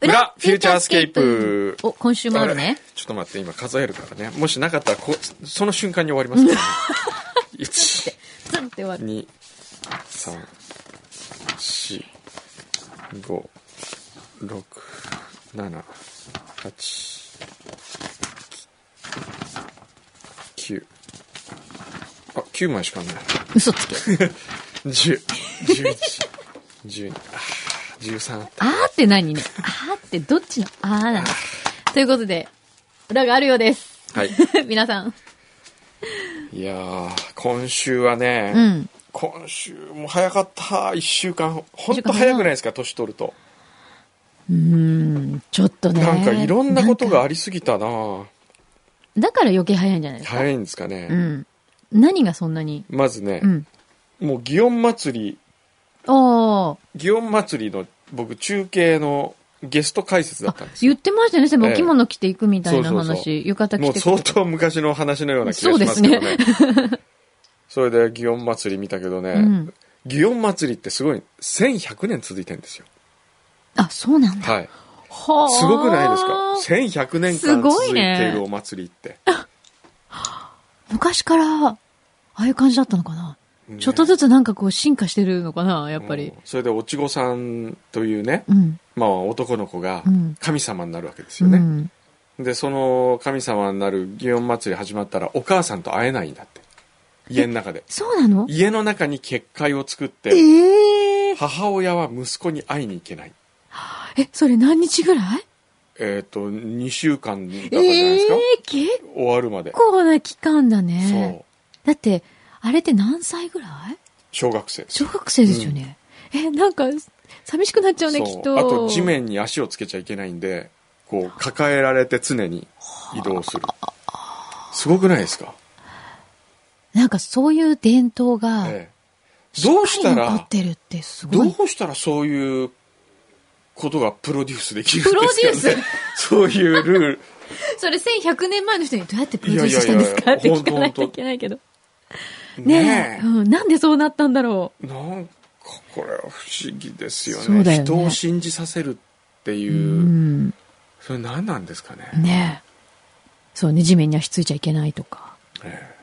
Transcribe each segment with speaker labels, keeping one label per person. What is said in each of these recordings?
Speaker 1: 裏フューチャースケープ。
Speaker 2: お、今週もあるね。
Speaker 1: ちょっと待って今数えるからね。もしなかったらこその瞬間に終わりますからね。1
Speaker 2: なんては。
Speaker 1: 2 3 4 5 6 7 8 9あ9枚しかない
Speaker 2: 嘘つけ。
Speaker 1: 10 11 12あー13あった
Speaker 2: あーって何ね？あーってどっちの？あーなのということで、裏があるようです。
Speaker 1: はい
Speaker 2: 皆さん。
Speaker 1: いやー今週はね、
Speaker 2: うん。
Speaker 1: 今週も早かった1週間ほんと早くないですか？年取ると
Speaker 2: うーん、ちょっとね。
Speaker 1: なんかいろんなことがありすぎたな
Speaker 2: だから余計早いんじゃないですか？
Speaker 1: 早いんですかね、
Speaker 2: うん。何がそんなに？
Speaker 1: まずね
Speaker 2: う、ん。
Speaker 1: もう祇園祭り
Speaker 2: おー。
Speaker 1: 祇園祭りの僕中継のゲスト解説だ
Speaker 2: あ
Speaker 1: ったんですよ
Speaker 2: 言ってましたね。そういえば
Speaker 1: え
Speaker 2: 着物着ていくみたいな
Speaker 1: そうそうそう
Speaker 2: 話。浴衣
Speaker 1: もう
Speaker 2: 着てく
Speaker 1: 相当昔の話のような気がしますけどね それで祇園祭り見たけどね、
Speaker 2: うん
Speaker 1: 祇園祭りってすごい1100年続いてるんですよ
Speaker 2: あ、そうなんだ。
Speaker 1: はい
Speaker 2: はあ。
Speaker 1: すごくないですか？1100年
Speaker 2: す
Speaker 1: 間続いているお祭りって、
Speaker 2: 昔から、ああいう感じだったのかな。ちょっとずつなんかこう進化してるのかな、やっぱり。
Speaker 1: うん。それでおちごさんというね、
Speaker 2: うん。
Speaker 1: まあ男の子が
Speaker 2: うん。
Speaker 1: 神様になるわけですよね、
Speaker 2: うん。
Speaker 1: でその神様になる祇園祭り始まったらお母さんと会えないんだって。家の中で。
Speaker 2: そうなの？
Speaker 1: 家の中に結界を作っ
Speaker 2: え
Speaker 1: て
Speaker 2: え
Speaker 1: 母親は息子に会いに行けない。
Speaker 2: え、それ何日ぐらい？
Speaker 1: えっ、と2週間だからじゃ
Speaker 2: え
Speaker 1: ないですか、
Speaker 2: え結
Speaker 1: 終わるまで。
Speaker 2: 構な期間だ
Speaker 1: そ
Speaker 2: ね。
Speaker 1: う。
Speaker 2: だって、あれって何歳ぐらい？
Speaker 1: 小学生。
Speaker 2: 小学生ですよね。え、なんか、寂しくなっちゃうね、きっと。
Speaker 1: あと地面に足をつけちゃいけないんでこう抱えられて常に移動する。すごくないですか、
Speaker 2: なんかそういう伝統が、
Speaker 1: ええ。どうしたらど
Speaker 2: い。
Speaker 1: うしたらそういうことがプロデュースできるんですか、ね、
Speaker 2: プロデュース？
Speaker 1: そういうルール。
Speaker 2: それ1100年前の人にどうやってプロデュースしたんですか？って聞かないといけないけど。ね
Speaker 1: ね
Speaker 2: え、うん。なんでそうなったんだろ
Speaker 1: えなんかこれは不思議ですよね
Speaker 2: ね
Speaker 1: 人を信じさせるっていう
Speaker 2: う。うん。
Speaker 1: それ何なんですかね、
Speaker 2: ねえ。そうね、地面に足ついちゃいけないとか。
Speaker 1: ええ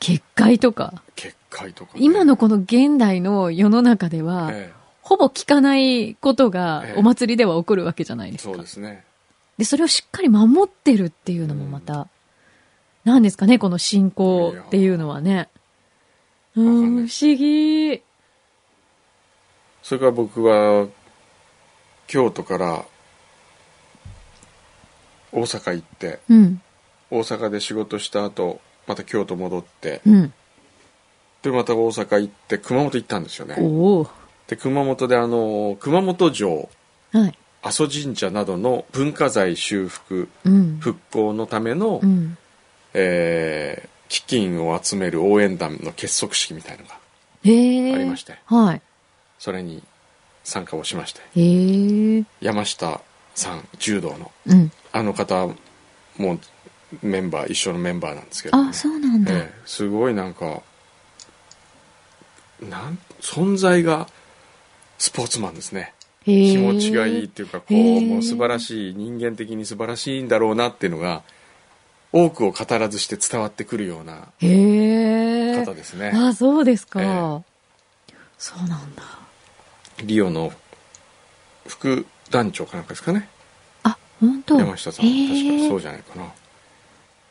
Speaker 2: 結界とか。
Speaker 1: 結界とかね、
Speaker 2: 今のこの現代の世の中では、
Speaker 1: え
Speaker 2: ほぼ聞かないことが
Speaker 1: ええ
Speaker 2: お祭りでは起こるわけじゃないですか。
Speaker 1: えそうですね
Speaker 2: で、それをしっかり守ってるっていうのもまた、何ですかね、この信仰っていうのはね。不思議。
Speaker 1: それから僕は京都から大阪行って
Speaker 2: うん、
Speaker 1: 大阪で仕事した後また京都戻って
Speaker 2: うん。
Speaker 1: でまた大阪行って熊本行ったんですよねで熊本であの熊本城
Speaker 2: はい。
Speaker 1: 阿蘇神社などの文化財修復
Speaker 2: うん。
Speaker 1: 復興のための、
Speaker 2: うん。
Speaker 1: えー基金を集める応援団の結束式みたいのが。ありまして
Speaker 2: はい。
Speaker 1: それに参加をしまして。山下さん柔道の
Speaker 2: うん。
Speaker 1: あの方もメンバー一緒のメンバーなんですけど、ね
Speaker 2: あ、そうなんだ。
Speaker 1: ええすごいなんかなん存在がスポーツマンですね。気持ちがいいっていうかこうもう素晴らしい人間的に素晴らしいんだろうなっていうのが多くを語らずして伝わってくるような。方ですね、
Speaker 2: あ、そうですか。
Speaker 1: え
Speaker 2: そうなんだ。
Speaker 1: リオの副団長かなんかですかね
Speaker 2: あ、本当。
Speaker 1: 山下さんは確かそうじゃないかな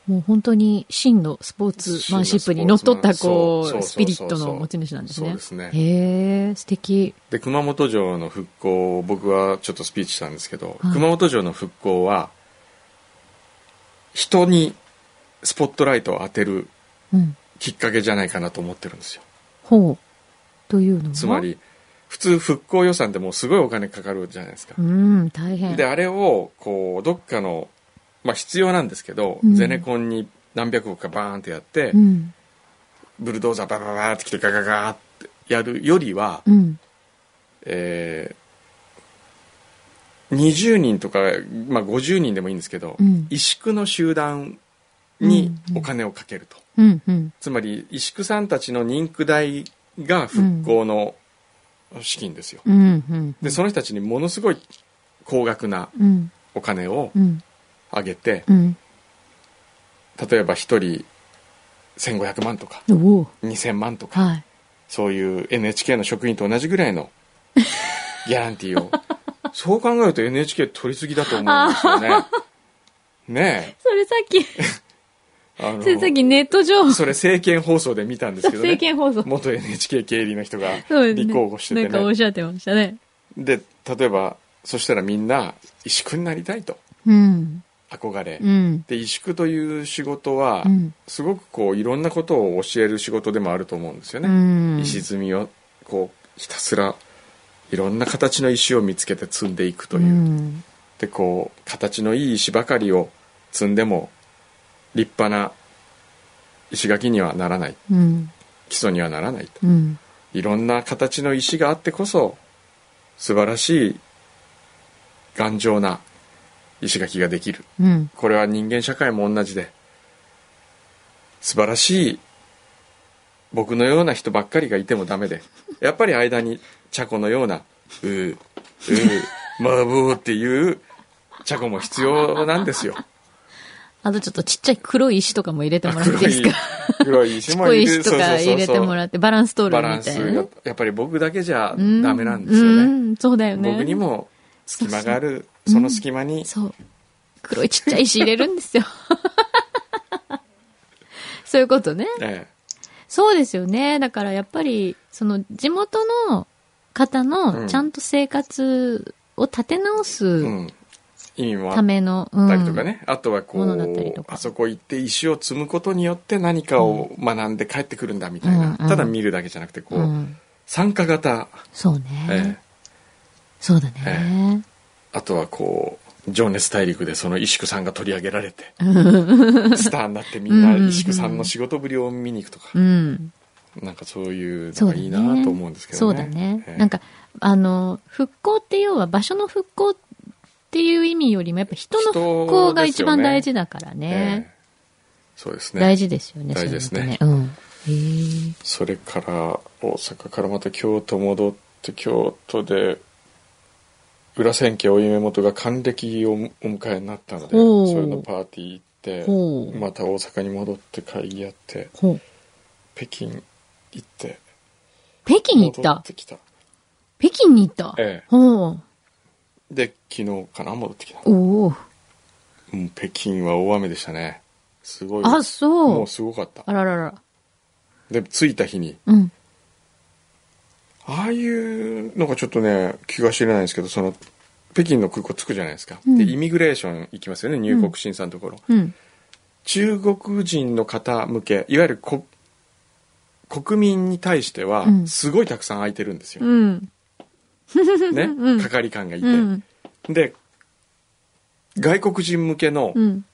Speaker 2: もう本当に真のスポーツマンシップにのっとったこうスピリットの持ち主なんですね。
Speaker 1: そうですね
Speaker 2: へえ、素敵。
Speaker 1: で熊本城の復興を僕はちょっとスピーチしたんですけど、
Speaker 2: はい
Speaker 1: 熊本城の復興は人にスポットライトを当てる
Speaker 2: うん。
Speaker 1: きっかけじゃないかなと思ってるんですよ
Speaker 2: ほう。というのは？
Speaker 1: つま。り普通復興予算でもうすごいお金かかるじゃないですか
Speaker 2: う。ん、大変。
Speaker 1: で、あれを、こう、どっかの、まあ必要なんですけど、
Speaker 2: うん
Speaker 1: ゼネコンに何百億かバーンってやって、
Speaker 2: うん。
Speaker 1: ブルドーザーバババーって来てガガガーってやるよりは、
Speaker 2: うん。
Speaker 1: えー20人とか、まあ、50人でもいいんですけど、
Speaker 2: うん
Speaker 1: 萎縮の集団にお金をかけると、
Speaker 2: うん。うん。
Speaker 1: つまり萎縮さんたちの人気代が復興の資金ですよ、
Speaker 2: うん。うん。
Speaker 1: でその人たちにものすごい高額な
Speaker 2: うん。
Speaker 1: お金を
Speaker 2: うん。
Speaker 1: あげて
Speaker 2: うん。
Speaker 1: 例えば1人1500万とか
Speaker 2: おお。
Speaker 1: 2000万とか
Speaker 2: はい。
Speaker 1: そういう NHK の職員と同じぐらいのギャランティーをそう考えると NHK 取りすぎだと思うんですよね。ね
Speaker 2: それさっき、
Speaker 1: え あの
Speaker 2: それさっきネット上、
Speaker 1: それ政見放送で見たんですけどね。
Speaker 2: 政見放送。
Speaker 1: 元 NHK 経理の人が立候補してて
Speaker 2: なんかおっ
Speaker 1: ね
Speaker 2: しゃってましたね。
Speaker 1: で例えばそしたらみんな萎縮になりたいと。
Speaker 2: うん。
Speaker 1: 憧れ、
Speaker 2: うん。
Speaker 1: で萎縮という仕事は、
Speaker 2: うん。
Speaker 1: すごくこういろんなことを教える仕事でもあると思うんですよね、
Speaker 2: うん。
Speaker 1: 石積みをこうひたすらいろんな形の石を見つけて積んでいくという、
Speaker 2: うん。
Speaker 1: でこう形のいい石ばかりを積んでも立派な石垣にはならない
Speaker 2: うん。
Speaker 1: 基礎にはならないと
Speaker 2: うん。
Speaker 1: いろんな形の石があってこそ素晴らしい頑丈な石垣ができる
Speaker 2: うん。
Speaker 1: これは人間社会も同じで素晴らしい僕のような人ばっかりがいてもダメでやっぱり間にチャコのような「うーうーマブー」っていうチャコも必要なんですよ
Speaker 2: あとちょっとちっちゃい黒い石とかも入れてもらっていいですか？
Speaker 1: 黒い石もいる
Speaker 2: こい石とか入れてもらって、バランス取る
Speaker 1: バランス
Speaker 2: みたいなね。
Speaker 1: がやっぱり僕だけじゃ
Speaker 2: うん
Speaker 1: ダメなんですよね、
Speaker 2: うん、そうだよね。
Speaker 1: 僕にも隙間があるその隙間に
Speaker 2: そう。黒いちっちゃい石入れるんですよ。そういうことね。
Speaker 1: え
Speaker 2: そうですよね。だからやっぱり、その地元の方
Speaker 1: うん。
Speaker 2: のちゃんと生活を立て直す
Speaker 1: ん、意味もあ
Speaker 2: た
Speaker 1: っ
Speaker 2: めの、うん
Speaker 1: たりとかね、あとはこうあそこ行って石を積むことによって何かを学んで帰ってくるんだみたいな、
Speaker 2: うんうん。
Speaker 1: ただ見るだけじゃなくてこう、
Speaker 2: うん。
Speaker 1: 参加型、
Speaker 2: そうね。
Speaker 1: ええ。
Speaker 2: そうだね。
Speaker 1: あとはこう情熱大陸でその石宿さんが取り上げられて スターになってみんな石宿さんの仕事ぶりを見に行くとか、
Speaker 2: うん。
Speaker 1: なんかそういう。のがいいなと思うんですけどね
Speaker 2: そうだね。
Speaker 1: ええ
Speaker 2: なんか、あの、復興って要は場所の復興っていう意味よりもやっぱ人の復興が一番大事だからね。
Speaker 1: ええそうですね
Speaker 2: 大事ですよね、
Speaker 1: 大事ですね
Speaker 2: そうん。
Speaker 1: それから大阪からまた京都戻って京都で裏千家お夢元が還暦をお迎えになったのでそれのパーティー行ってまた大阪に戻って会議やって。北京行って。
Speaker 2: 北京に行った？
Speaker 1: 戻ってきた。
Speaker 2: 北京に行った？
Speaker 1: ええ。
Speaker 2: ほう。
Speaker 1: で昨日かな？戻ってきた。
Speaker 2: おお。
Speaker 1: もう北京は大雨でしたね。すごい。
Speaker 2: あ、
Speaker 1: も
Speaker 2: そう。う。
Speaker 1: すごかった。
Speaker 2: あららら。
Speaker 1: で着いた日に。
Speaker 2: うん。
Speaker 1: ああいうのがちょっとね気が知れないんですけどその北京の空港着くじゃないですか、
Speaker 2: うん。
Speaker 1: でイミグレーション行きますよね入国審査のところ、
Speaker 2: うん。
Speaker 1: 中国人の方向けいわゆるこ国民に対しては
Speaker 2: うん
Speaker 1: すごいたくさん空いてるんですよ、
Speaker 2: うん。
Speaker 1: ね、
Speaker 2: うん
Speaker 1: 係官がいて、
Speaker 2: うん。
Speaker 1: で外国人向けの
Speaker 2: うん。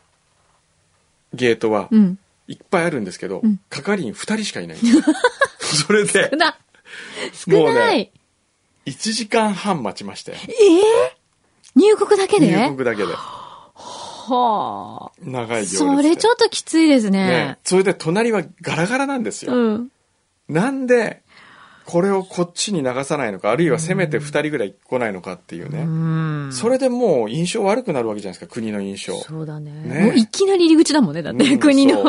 Speaker 1: ゲートは
Speaker 2: うん。
Speaker 1: いっぱいあるんですけど、
Speaker 2: うん
Speaker 1: 係員2人しかいないんですよ それで
Speaker 2: 少な。少
Speaker 1: もう。ね1時間半待ちまして
Speaker 2: ええ入国だけで？
Speaker 1: 入国だけで
Speaker 2: はあ。
Speaker 1: 長い行列で
Speaker 2: それちょっときついです
Speaker 1: ね
Speaker 2: ね。
Speaker 1: それで隣はガラガラなんですよ、
Speaker 2: うん。
Speaker 1: なんでこれをこっちに流さないのかあるいはせめて2人ぐらい来ないのかっていうね、
Speaker 2: うん。
Speaker 1: それでもう印象悪くなるわけじゃないですか国の印象
Speaker 2: そうだね。
Speaker 1: ね
Speaker 2: もういきなり入り口だもんね、だって、
Speaker 1: うん
Speaker 2: 国の。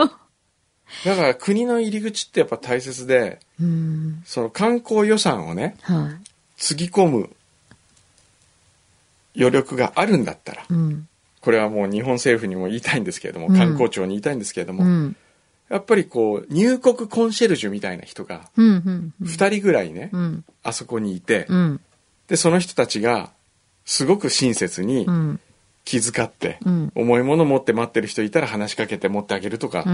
Speaker 1: だから国の入り口ってやっぱ大切で
Speaker 2: うん。
Speaker 1: その観光予算をね
Speaker 2: は
Speaker 1: つぎ込む余力があるんだったら
Speaker 2: い。うん。
Speaker 1: これはもう日本政府にも言いたいんですけれども、
Speaker 2: うん
Speaker 1: 観光庁に言いたいんですけれども、
Speaker 2: うん。
Speaker 1: やっぱりこう入国コンシェルジュみたいな人が
Speaker 2: うん。うん。
Speaker 1: 2人ぐらいね、
Speaker 2: うん。
Speaker 1: あそこにいて、
Speaker 2: うん。
Speaker 1: でその人たちがすごく親切に
Speaker 2: うん。
Speaker 1: 気遣って、
Speaker 2: うん。
Speaker 1: 重いもの持って待ってる人いたら話しかけて持ってあげるとか。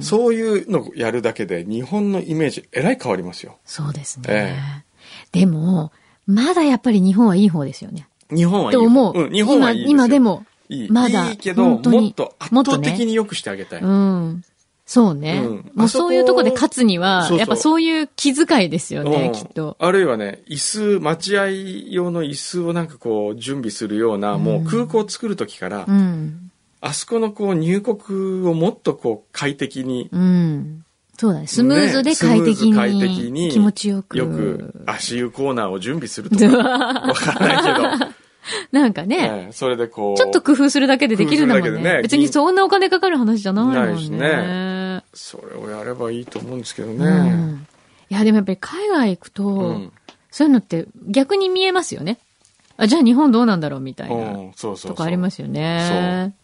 Speaker 1: そういうのをやるだけで日本のイメージえらい変わりますよ。
Speaker 2: そうですね。
Speaker 1: え
Speaker 2: でも、まだやっぱり日本はいい方ですよね。
Speaker 1: 日本はいいよ。
Speaker 2: と思う。
Speaker 1: ん、日本はいい
Speaker 2: 今、今で。も。
Speaker 1: いい。
Speaker 2: まだ
Speaker 1: いいけど、
Speaker 2: 本当に
Speaker 1: もっと圧倒的に良くしてあげたい。
Speaker 2: うん。そうね。
Speaker 1: うん
Speaker 2: もうそういうとこで勝つには、やっぱそういう気遣いですよね、
Speaker 1: うん
Speaker 2: きっと。
Speaker 1: あるいはね、椅子、待合用の椅子をなんかこう準備するような、もう空港を作るときから、
Speaker 2: うん。
Speaker 1: あそこのこう入国をもっとこう快適に、
Speaker 2: うん。そうだね。スムーズで快適に。
Speaker 1: ね快適に
Speaker 2: 気持ちよく。
Speaker 1: よく足湯コーナーを準備するとか、わからないけど、
Speaker 2: なんかね、
Speaker 1: ねそれでこう、
Speaker 2: ちょっと工夫するだけでできるんだもんね。
Speaker 1: ね
Speaker 2: 別にそんなお金かかる話じゃないもんね。
Speaker 1: ないしねそれをやればいいと思うんですけどね。
Speaker 2: うん。いや、でもやっぱり海外行くと、
Speaker 1: うん
Speaker 2: そういうのって逆に見えますよね。あ、じゃあ日本どうなんだろうみたいな。
Speaker 1: そうそう。
Speaker 2: とかありますよね。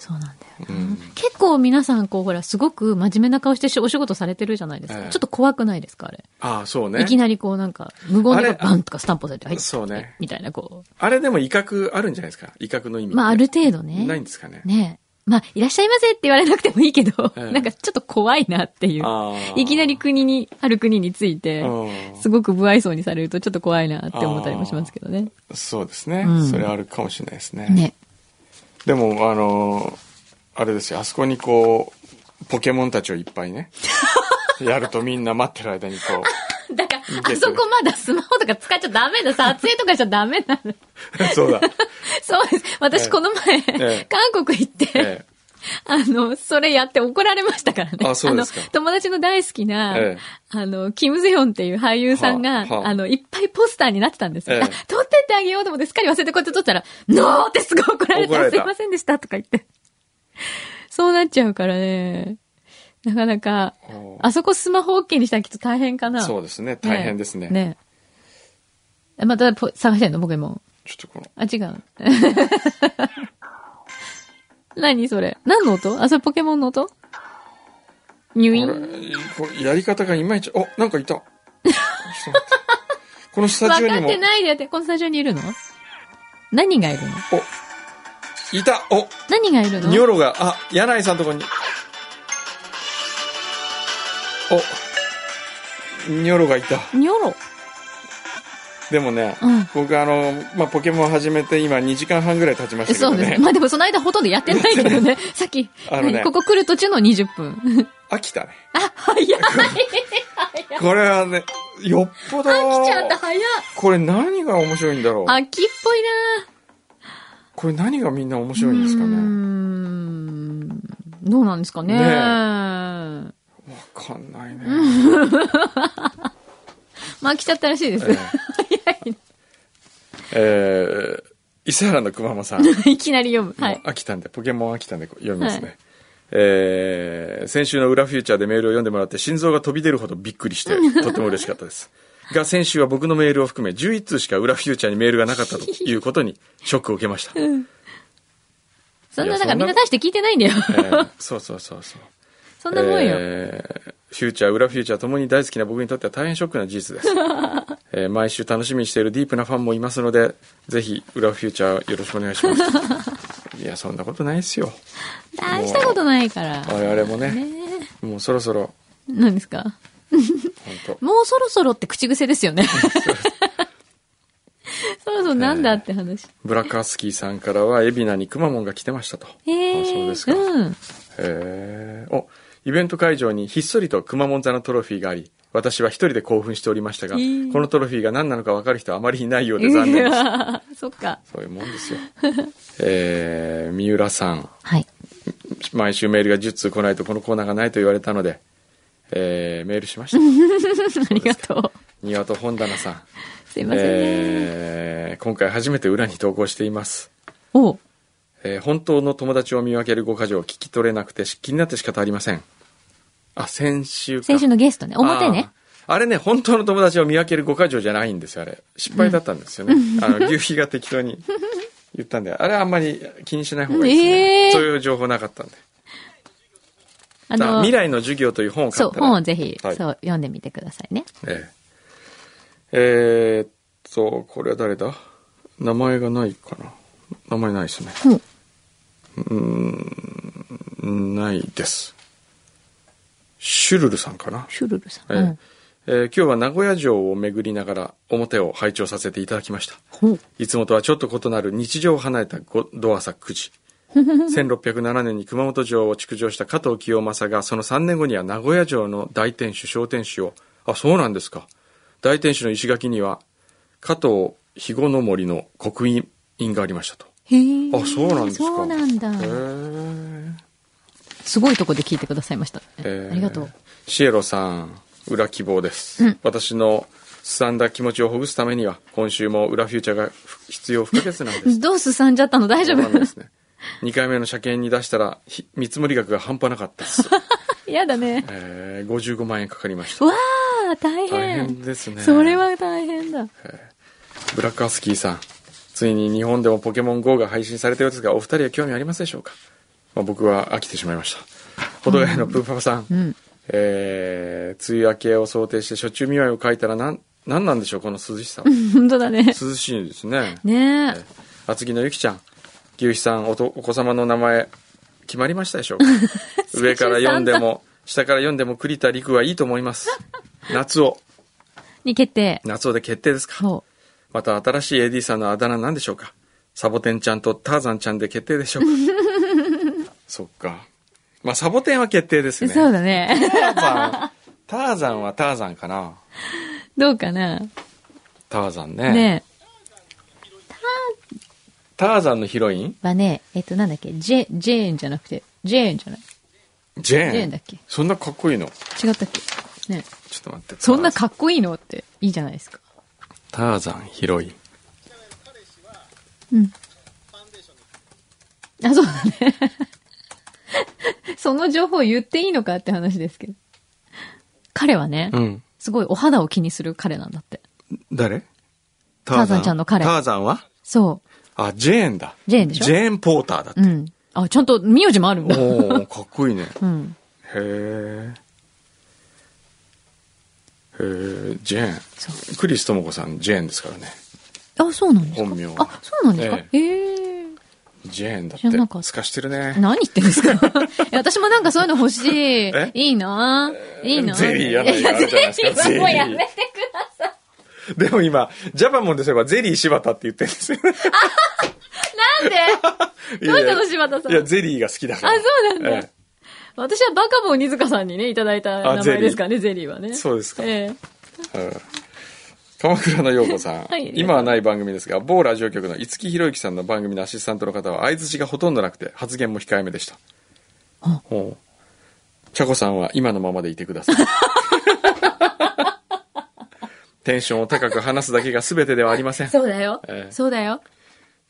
Speaker 2: そうなんだよな、
Speaker 1: うん
Speaker 2: 結構皆さん、こう、ほら、すごく真面目な顔してしお仕事されてるじゃないですか。
Speaker 1: ええ
Speaker 2: ちょっと怖くないですかあれ。
Speaker 1: ああ、そうね。
Speaker 2: いきなりこう、なんか、無言でバンとかスタンプ押されて、はい。
Speaker 1: そうね
Speaker 2: みたいな、こ
Speaker 1: あれでも威嚇あるんじゃないですか？威嚇の意味。
Speaker 2: まあ、ある程度ね。
Speaker 1: ないんですかね。
Speaker 2: ねえ。まあ、いらっしゃいませって言われなくてもいいけど、
Speaker 1: ええ
Speaker 2: なんかちょっと怖いなっていう。いきなり国に、ある国について、
Speaker 1: うん
Speaker 2: すごく不愛想にされるとちょっと怖いなって思ったりもしますけどね。
Speaker 1: そうですね、
Speaker 2: うん
Speaker 1: それあるかもしれないですね。
Speaker 2: ね。
Speaker 1: でも、あのーあれですよ、あそこにこう、ポケモンたちをいっぱいね、やるとみんな待ってる間にこ
Speaker 2: だから、あそこまだスマホとか使っちゃダメだ。撮影とかしちゃダメなの。
Speaker 1: う、そうだ、
Speaker 2: そうです。私
Speaker 1: ええ
Speaker 2: この前、
Speaker 1: ええ
Speaker 2: 韓国行って、
Speaker 1: え
Speaker 2: あの、それやって怒られましたからね。
Speaker 1: あそうですか
Speaker 2: の、友達の大好きな、
Speaker 1: ええ
Speaker 2: あの、キム・ゼヨンっていう俳優さんが、
Speaker 1: はあはあ
Speaker 2: あの、いっぱいポスターになってたんですよ。
Speaker 1: ええ
Speaker 2: あ撮ってってあげようと思ってすっかり忘れてこうやって撮ったら、ノーってすごい怒られて、すいませんでしたとか言って。そうなっちゃうからね。なかなか、
Speaker 1: お
Speaker 2: あそこスマホ OK にしたらきっと大変かな。
Speaker 1: そうですね、大変ですね。
Speaker 2: ねえまたポ探してんのポケモン。
Speaker 1: ちょっとこの、
Speaker 2: あ、違う。何それ？何の音？あ、それポケモンの音？ニュイ
Speaker 1: これやり方がいまいち、お、なんかいた。このスタジオにも。
Speaker 2: 分かって、ないでやって、このスタジオにいるの？何がいるの？
Speaker 1: お、いた。お、
Speaker 2: 何がいるの？
Speaker 1: ニョロが、あ、柳井さんのとこに。お、ニョロがいた。
Speaker 2: ニョロ？
Speaker 1: でもね、
Speaker 2: うん
Speaker 1: 僕あの、まあ、ポケモン始めて今2時間半ぐらい経ちましたけどね。
Speaker 2: そうですね。まあでもその間ほとんどやってないけどね。さっき、
Speaker 1: あのね
Speaker 2: 何ここ来る途中の20分。
Speaker 1: 飽きたね。
Speaker 2: あ、早い。
Speaker 1: これはね、よっぽど。
Speaker 2: 飽きちゃった、早い。
Speaker 1: これ何が面白いんだろう。
Speaker 2: 秋っぽい
Speaker 1: これ何がみんな面
Speaker 2: な
Speaker 1: 白いんですかね。
Speaker 2: んどうなんですかね。
Speaker 1: ね
Speaker 2: わ
Speaker 1: かんないね。
Speaker 2: まあ来ちゃったらしいです。
Speaker 1: えええー、伊勢原の熊間さん。
Speaker 2: いきなり読む。はい。
Speaker 1: 飽きたんで、ポケモン飽きたんで読みますね。えー先週の裏フューチャーでメールを読んでもらって心臓が飛び出るほどびっくりして、とっても嬉しかったです。が、先週は僕のメールを含め11通しか裏フューチャーにメールがなかったということにショックを受けました。え
Speaker 2: そんな、
Speaker 1: いや
Speaker 2: なんかみんな大して聞いてないんだよ。
Speaker 1: ーそうそうそうそう。
Speaker 2: そんなもんよ。
Speaker 1: えーフューチャー、裏フューチャーともに大好きな僕にとっては大変ショックな事実です。えー毎週楽しみにしているディープなファンもいますので、ぜひ、裏フューチャーよろしくお願いします。いや、そんなことないですよ。
Speaker 2: 大したことないから。
Speaker 1: 我々もね、
Speaker 2: ね
Speaker 1: もうそろそろ、
Speaker 2: 何ですか？もうそろそろって口癖ですよね。そろそろなんだって話。
Speaker 1: ブラックハスキーさんからは、海老名にくまモンが来てましたと。
Speaker 2: え
Speaker 1: あそうですか
Speaker 2: うん。
Speaker 1: へーお、イベント会場にひっそりとくまモン座のトロフィーがあり、私は一人で興奮しておりましたが、
Speaker 2: えー
Speaker 1: このトロフィーが何なのか分かる人はあまりいないようで残念です。
Speaker 2: そっか。
Speaker 1: そういうもんですよ。えー、三浦さん。
Speaker 2: はい。
Speaker 1: 毎週メールが10通来ないとこのコーナーがないと言われたので、えー、メールしました。
Speaker 2: ありがとう。
Speaker 1: 庭と本棚さん。
Speaker 2: すいませんね。
Speaker 1: えー、今回初めて裏に投稿しています。
Speaker 2: おう
Speaker 1: えー本当の友達を見分ける5箇条を聞き取れなくてし気になって仕方ありません。あ、先週か。
Speaker 2: 先週のゲストね。表ね。
Speaker 1: あれね、本当の友達を見分ける5箇条じゃないんですよ、あれ。失敗だったんですよね。あの、牛皮が適当に言ったんで、あれあんまり気にしない方がいいですね。
Speaker 2: えー
Speaker 1: そういう情報なかったんで。
Speaker 2: あの、
Speaker 1: 未来の授業という本を買
Speaker 2: そう、
Speaker 1: ったら。
Speaker 2: 本をぜひ、
Speaker 1: はい
Speaker 2: そう、読んでみてくださいね。
Speaker 1: えええーっと、これは誰だ？名前がないかな名前ないですね。
Speaker 2: うん
Speaker 1: うーん、ないです。シュルルさんかな？
Speaker 2: シュルルさん。
Speaker 1: ええ
Speaker 2: うん
Speaker 1: えー今日は名古屋城を巡りながら表を拝聴させていただきました。いつもとはちょっと異なる日常を離れたごドアサ9時。1607年に熊本城を築城した加藤清正がその3年後には名古屋城の大天守小天守をあそうなんですか大天守の石垣には加藤肥後の森の刻印がありましたと
Speaker 2: へえ。
Speaker 1: あそうなんですか
Speaker 2: そうなんだ
Speaker 1: へ。え
Speaker 2: すごいとこで聞いてくださいました。
Speaker 1: えー
Speaker 2: ありがとう。
Speaker 1: シエロさん裏希望です、
Speaker 2: うん
Speaker 1: 私のすさんだ気持ちをほぐすためには今週も裏フューチャーが必要不可欠なんです
Speaker 2: どうすさんじゃったの？大丈
Speaker 1: そうなん
Speaker 2: 夫
Speaker 1: ですね2回目の車検に出したらひ見積もり額が半端なかったです、
Speaker 2: やだね。
Speaker 1: えー、55万円かかりました
Speaker 2: わあ、大変。
Speaker 1: 大変ですね
Speaker 2: それは大変だ。
Speaker 1: ブラックハスキーさんついに日本でもポケモン GO が配信されたようですがお二人は興味ありますでしょうか、まあ、僕は飽きてしまいました。ほどがやのプーパパさん、
Speaker 2: うん。
Speaker 1: えー、梅雨明けを想定して暑中見舞いを書いたらなん何なんでしょうこの涼しさは。
Speaker 2: 本当だね。
Speaker 1: 涼しいですね。
Speaker 2: ね。え。
Speaker 1: 厚木のゆきちゃん。牛肥さんおとお子様の名前決まりましたでしょうか？上から読んでも下から読んでも栗田陸はいいと思います。夏を。
Speaker 2: に決定。
Speaker 1: 夏をで決定ですか？
Speaker 2: そ
Speaker 1: また新しい AD さんのあだ名なんでしょうか？サボテンちゃんとターザンちゃんで決定でしょうか？そっか。まあサボテンは決定です
Speaker 2: う。
Speaker 1: ね。
Speaker 2: そうだね。
Speaker 1: ターザンターザンはターザンかな。
Speaker 2: どうかな。
Speaker 1: ターザンね。
Speaker 2: ね。
Speaker 1: ターザンのヒロイン？
Speaker 2: え。はね、えっと、なんだっけ、ジェ、ジェーンじゃなくて、ジェーンじゃない？
Speaker 1: ジェーン。
Speaker 2: ジェーンだっけ？
Speaker 1: そんなかっこいいの？
Speaker 2: 違ったっけ？ね。
Speaker 1: ちょっと待って。
Speaker 2: そんなかっこいいのっていいじゃないですか。
Speaker 1: ターザンヒロイン。
Speaker 2: うん。あ、そうだね。その情報言っていいのかって話ですけど。彼はね、
Speaker 1: うん。
Speaker 2: すごいお肌を気にする彼なんだって。
Speaker 1: 誰？
Speaker 2: ターザン。ちゃんの彼。
Speaker 1: ターザンは？
Speaker 2: そ
Speaker 1: あジェーンだ。
Speaker 2: ジェーンでしょ？
Speaker 1: ジェーン・ポーターだって。
Speaker 2: う。うん。あ、ちゃんと名字もあるんだ。
Speaker 1: おおかっこいいね。
Speaker 2: うん。
Speaker 1: へえへえジェ
Speaker 2: そ
Speaker 1: ーン。クリス智子さんジェーンですからね。
Speaker 2: あ、そうなんですか？
Speaker 1: 本名
Speaker 2: あ、そうなんですか？
Speaker 1: え
Speaker 2: え。え
Speaker 1: ジェーンだ
Speaker 2: っ
Speaker 1: て。すかしてるね。
Speaker 2: 何言ってんですか？私もなんかそういうの欲しい。
Speaker 1: え？
Speaker 2: いいな。いいな。
Speaker 1: ゼリーやないいですか？
Speaker 2: ゼリーはもうやめてく
Speaker 1: でも今ジャパモンでそういえばゼリー柴田って言ってるんですよ。
Speaker 2: なんで？どうしたの柴田さん？
Speaker 1: いやゼリーが好きだから。
Speaker 2: あそうなんだ。
Speaker 1: え
Speaker 2: 私はバカボンニズカさんにね、いただいた名前ですからね、ゼリーはね。
Speaker 1: そうですか。
Speaker 2: え
Speaker 1: え。うん鎌倉の陽子さん、
Speaker 2: はい。
Speaker 1: 今はない番組ですが某ラジオ局の五木ひろゆきさんの番組のアシスタントの方は相づちがほとんどなくて発言も控えめでした。
Speaker 2: あ。
Speaker 1: ほう。茶子さんは今のままでいてください。テンションを高く話すだけが全てではありません。
Speaker 2: えそうだよ。
Speaker 1: ええ。
Speaker 2: そうだよ。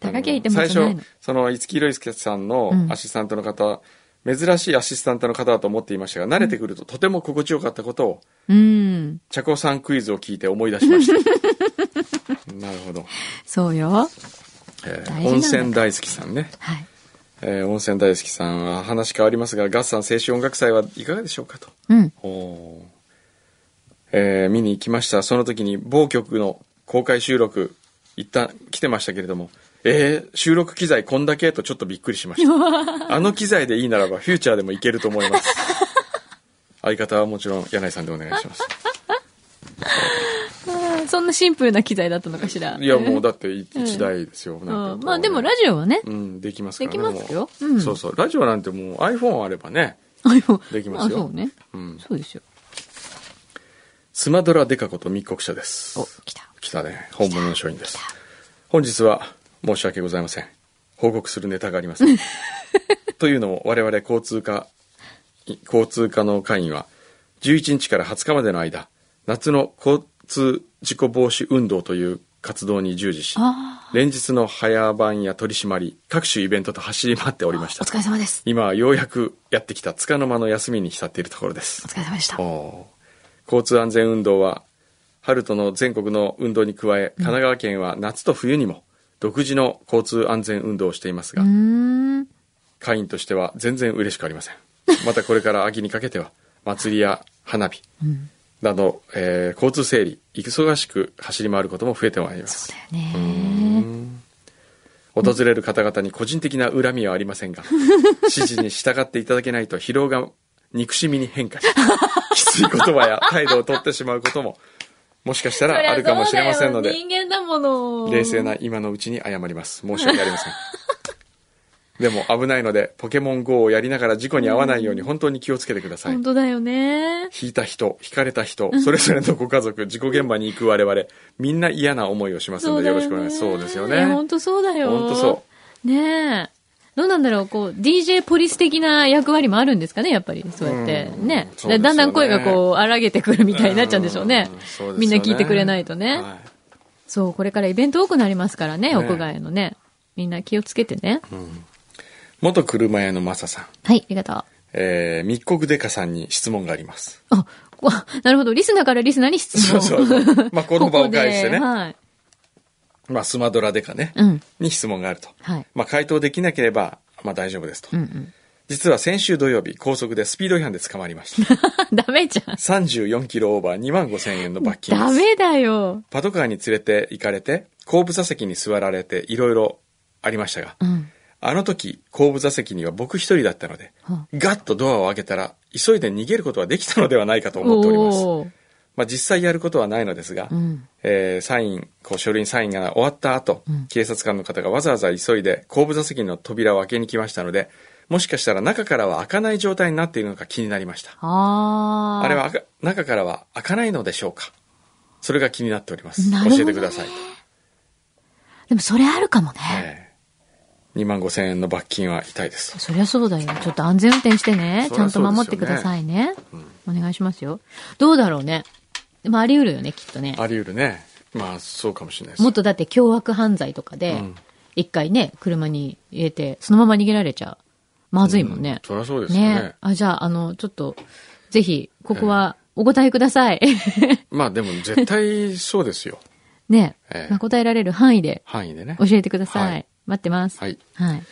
Speaker 2: 高木いても
Speaker 1: 最初。その五木ひろゆきさんの
Speaker 2: うん。
Speaker 1: アシスタントの方は、珍しいアシスタントの方だと思っていましたが慣れてくるととても心地よかったことを
Speaker 2: うん。
Speaker 1: 茶子さんクイズを聞いて思い出しました なるほど、
Speaker 2: そうよ。
Speaker 1: えー温泉大好きさんね、
Speaker 2: はい。
Speaker 1: えー温泉大好きさんは話変わりますがガッサン青春音楽祭はいかがでしょうかと
Speaker 2: うん。
Speaker 1: おーえー見に行きましたその時に某局の公開収録一旦来てましたけれどもえー収録機材こんだけとちょっとびっくりしました。あの機材でいいならばフューチャーでもいけると思います。相方はもちろん柳井さんでお願いします。
Speaker 2: そんなシンプルな機材だったのかしら。
Speaker 1: いやもうだって一台ですよ、
Speaker 2: う
Speaker 1: なんか
Speaker 2: ん。まあでもラジオはね、
Speaker 1: うんできますからね
Speaker 2: できますよ。
Speaker 1: も
Speaker 2: う。ん。
Speaker 1: そうそう。ラジオなんてもう iPhone あればね
Speaker 2: iPhone
Speaker 1: できますよ。
Speaker 2: あ、そうね。
Speaker 1: うん。
Speaker 2: そうですよ。
Speaker 1: スマドラデカこと密告者です。
Speaker 2: お、来た。
Speaker 1: 来たね。本物の書院です。本日は申し訳ございません。報告するネタがありません というのも我々交通課交通課の会員は11日から20日までの間夏の交通事故防止運動という活動に従事し
Speaker 2: あ
Speaker 1: 連日の早番や取り締まり各種イベントと走り回っておりまし
Speaker 2: あ、お
Speaker 1: た
Speaker 2: 疲れ様です。
Speaker 1: 今はようやくやってきた束の間の休みに浸っているところです。
Speaker 2: お疲れ様でした。
Speaker 1: 交通安全運動は春との全国の運動に加え神奈川県は夏と冬にも独自の交通安全運動をしていますが。会員としては全然嬉しくありませんまたこれから秋にかけては 祭りや花火
Speaker 2: うん。
Speaker 1: など、えー交通整理忙しく走り回ることも増えてまいります。訪れる方々に個人的な恨みはありませんが 指示に従っていただけないと疲労が憎しみに変化し、きつい言葉や態度をとってしまうことも、もしかしたらあるかもしれませんので、
Speaker 2: 人間だもの。
Speaker 1: 冷静な今のうちに謝ります。申し訳ありません。でも危ないので、ポケモン GO をやりながら事故に遭わないように本当に気をつけてください
Speaker 2: 本。当だよね。
Speaker 1: 引いた人、引かれた人、それぞれのご家族、事故現場に行く我々、みんな嫌な思いをしますので、よろしくお願いします。そうですよね。
Speaker 2: 本当そうだよ。
Speaker 1: 本当そう。
Speaker 2: ねえ。どうなんだろう、こう、DJ ポリス的な役割もあるんですかね、やっぱり。そうやって。
Speaker 1: うん
Speaker 2: ね。
Speaker 1: ね
Speaker 2: だんだん声がこう、荒げてくるみたいになっちゃうんでしょうね
Speaker 1: うんそうですよ。ね
Speaker 2: みんな聞いてくれないとね。
Speaker 1: はい
Speaker 2: そう、これからイベント多くなりますからね、
Speaker 1: ね
Speaker 2: 屋外のね。みんな気をつけてね。
Speaker 1: 元車屋のマサさん、
Speaker 2: はい、ありがとう。
Speaker 1: えー、密告デカさんに質問があります。
Speaker 2: あ、わなるほど。リスナーからリスナーに質問。
Speaker 1: そうそうまあこの場を介してね
Speaker 2: ここではい。
Speaker 1: まあ、スマドラデカね、
Speaker 2: うん。
Speaker 1: に質問があると。
Speaker 2: はい。
Speaker 1: まあ、回答できなければ、まあ大丈夫ですと。
Speaker 2: うんうん。
Speaker 1: 実は先週土曜日、高速でスピード違反で捕まりました。
Speaker 2: ダメじゃん。
Speaker 1: 34キロオーバー2万5千円の罰金です。
Speaker 2: ダメだよ。
Speaker 1: パトカーに連れて行かれて、後部座席に座られて、いろいろありましたが、
Speaker 2: うん。
Speaker 1: あの時、後部座席には僕一人だったので、
Speaker 2: は
Speaker 1: ガッとドアを開けたら、急いで逃げることはできたのではないかと思っております。まあ実際やることはないのですが、
Speaker 2: うん。
Speaker 1: えーサイン、こう書類にサインが終わった後、
Speaker 2: うん
Speaker 1: 警察官の方がわざわざ急いで後部座席の扉を開けに来ましたので、もしかしたら中からは開かない状態になっているのか気になりました。
Speaker 2: あ
Speaker 1: れは中からは開かないのでしょうかそれが気になっております。
Speaker 2: ね
Speaker 1: 教えてくださいと。
Speaker 2: でもそれあるかもね。
Speaker 1: ええ2万5千円の罰金は痛いです。
Speaker 2: そりゃそうだよ。ちょっと安全運転してね。
Speaker 1: そりゃ
Speaker 2: ちゃんと守ってくださいね。お願いしますよ。どうだろうね。でもあり得るよね、きっとね。
Speaker 1: あり得るね。まあ、そうかもしれないです。
Speaker 2: もっとだって凶悪犯罪とかで
Speaker 1: うん、
Speaker 2: 一回ね、車に入れて、そのまま逃げられちゃう。まずいもんね。
Speaker 1: そりゃそうですよね。
Speaker 2: ねあ、じゃあ、あの、ちょっと、ぜひ、ここはお答えください。
Speaker 1: まあでも絶対そうですよ。
Speaker 2: ね、
Speaker 1: ええ
Speaker 2: まあ、答えられる範囲で
Speaker 1: 範囲でね。
Speaker 2: 教えてください。
Speaker 1: はい
Speaker 2: 待ってます。
Speaker 1: はい。
Speaker 2: はい。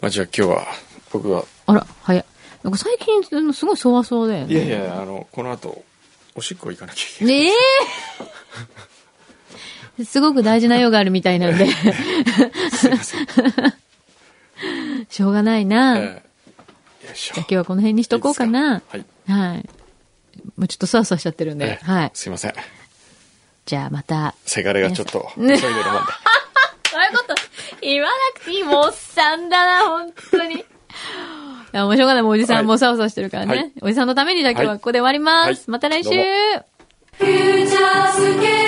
Speaker 1: まあじゃあ今日は、僕は、
Speaker 2: あら、早い。なんか最近、すごいそわそわだよね。
Speaker 1: いやいや、あの、この後、おしっこ行かなきゃいけない。
Speaker 2: ねえすごく大事な用があるみたいなんで。しょうがないな。
Speaker 1: ええよいしょ。
Speaker 2: じゃあ今日はこの辺にしとこうかな。
Speaker 1: いいかはい。
Speaker 2: はい。もうちょっとそわそわしちゃってるんで。
Speaker 1: ええ
Speaker 2: はい。
Speaker 1: すいません。
Speaker 2: じゃあまた。
Speaker 1: せがれがちょっと、急い
Speaker 2: ね
Speaker 1: でるもんで。
Speaker 2: そういうこと言わなくていい。もっさんだな、本当に。いや、もうしょうがない。もうおじさ
Speaker 1: はい
Speaker 2: んもうそわそわしてるからね。
Speaker 1: はい
Speaker 2: おじさんのためにじゃあ今日はここで終わります。
Speaker 1: はい
Speaker 2: また来週、
Speaker 3: フューチャースケープ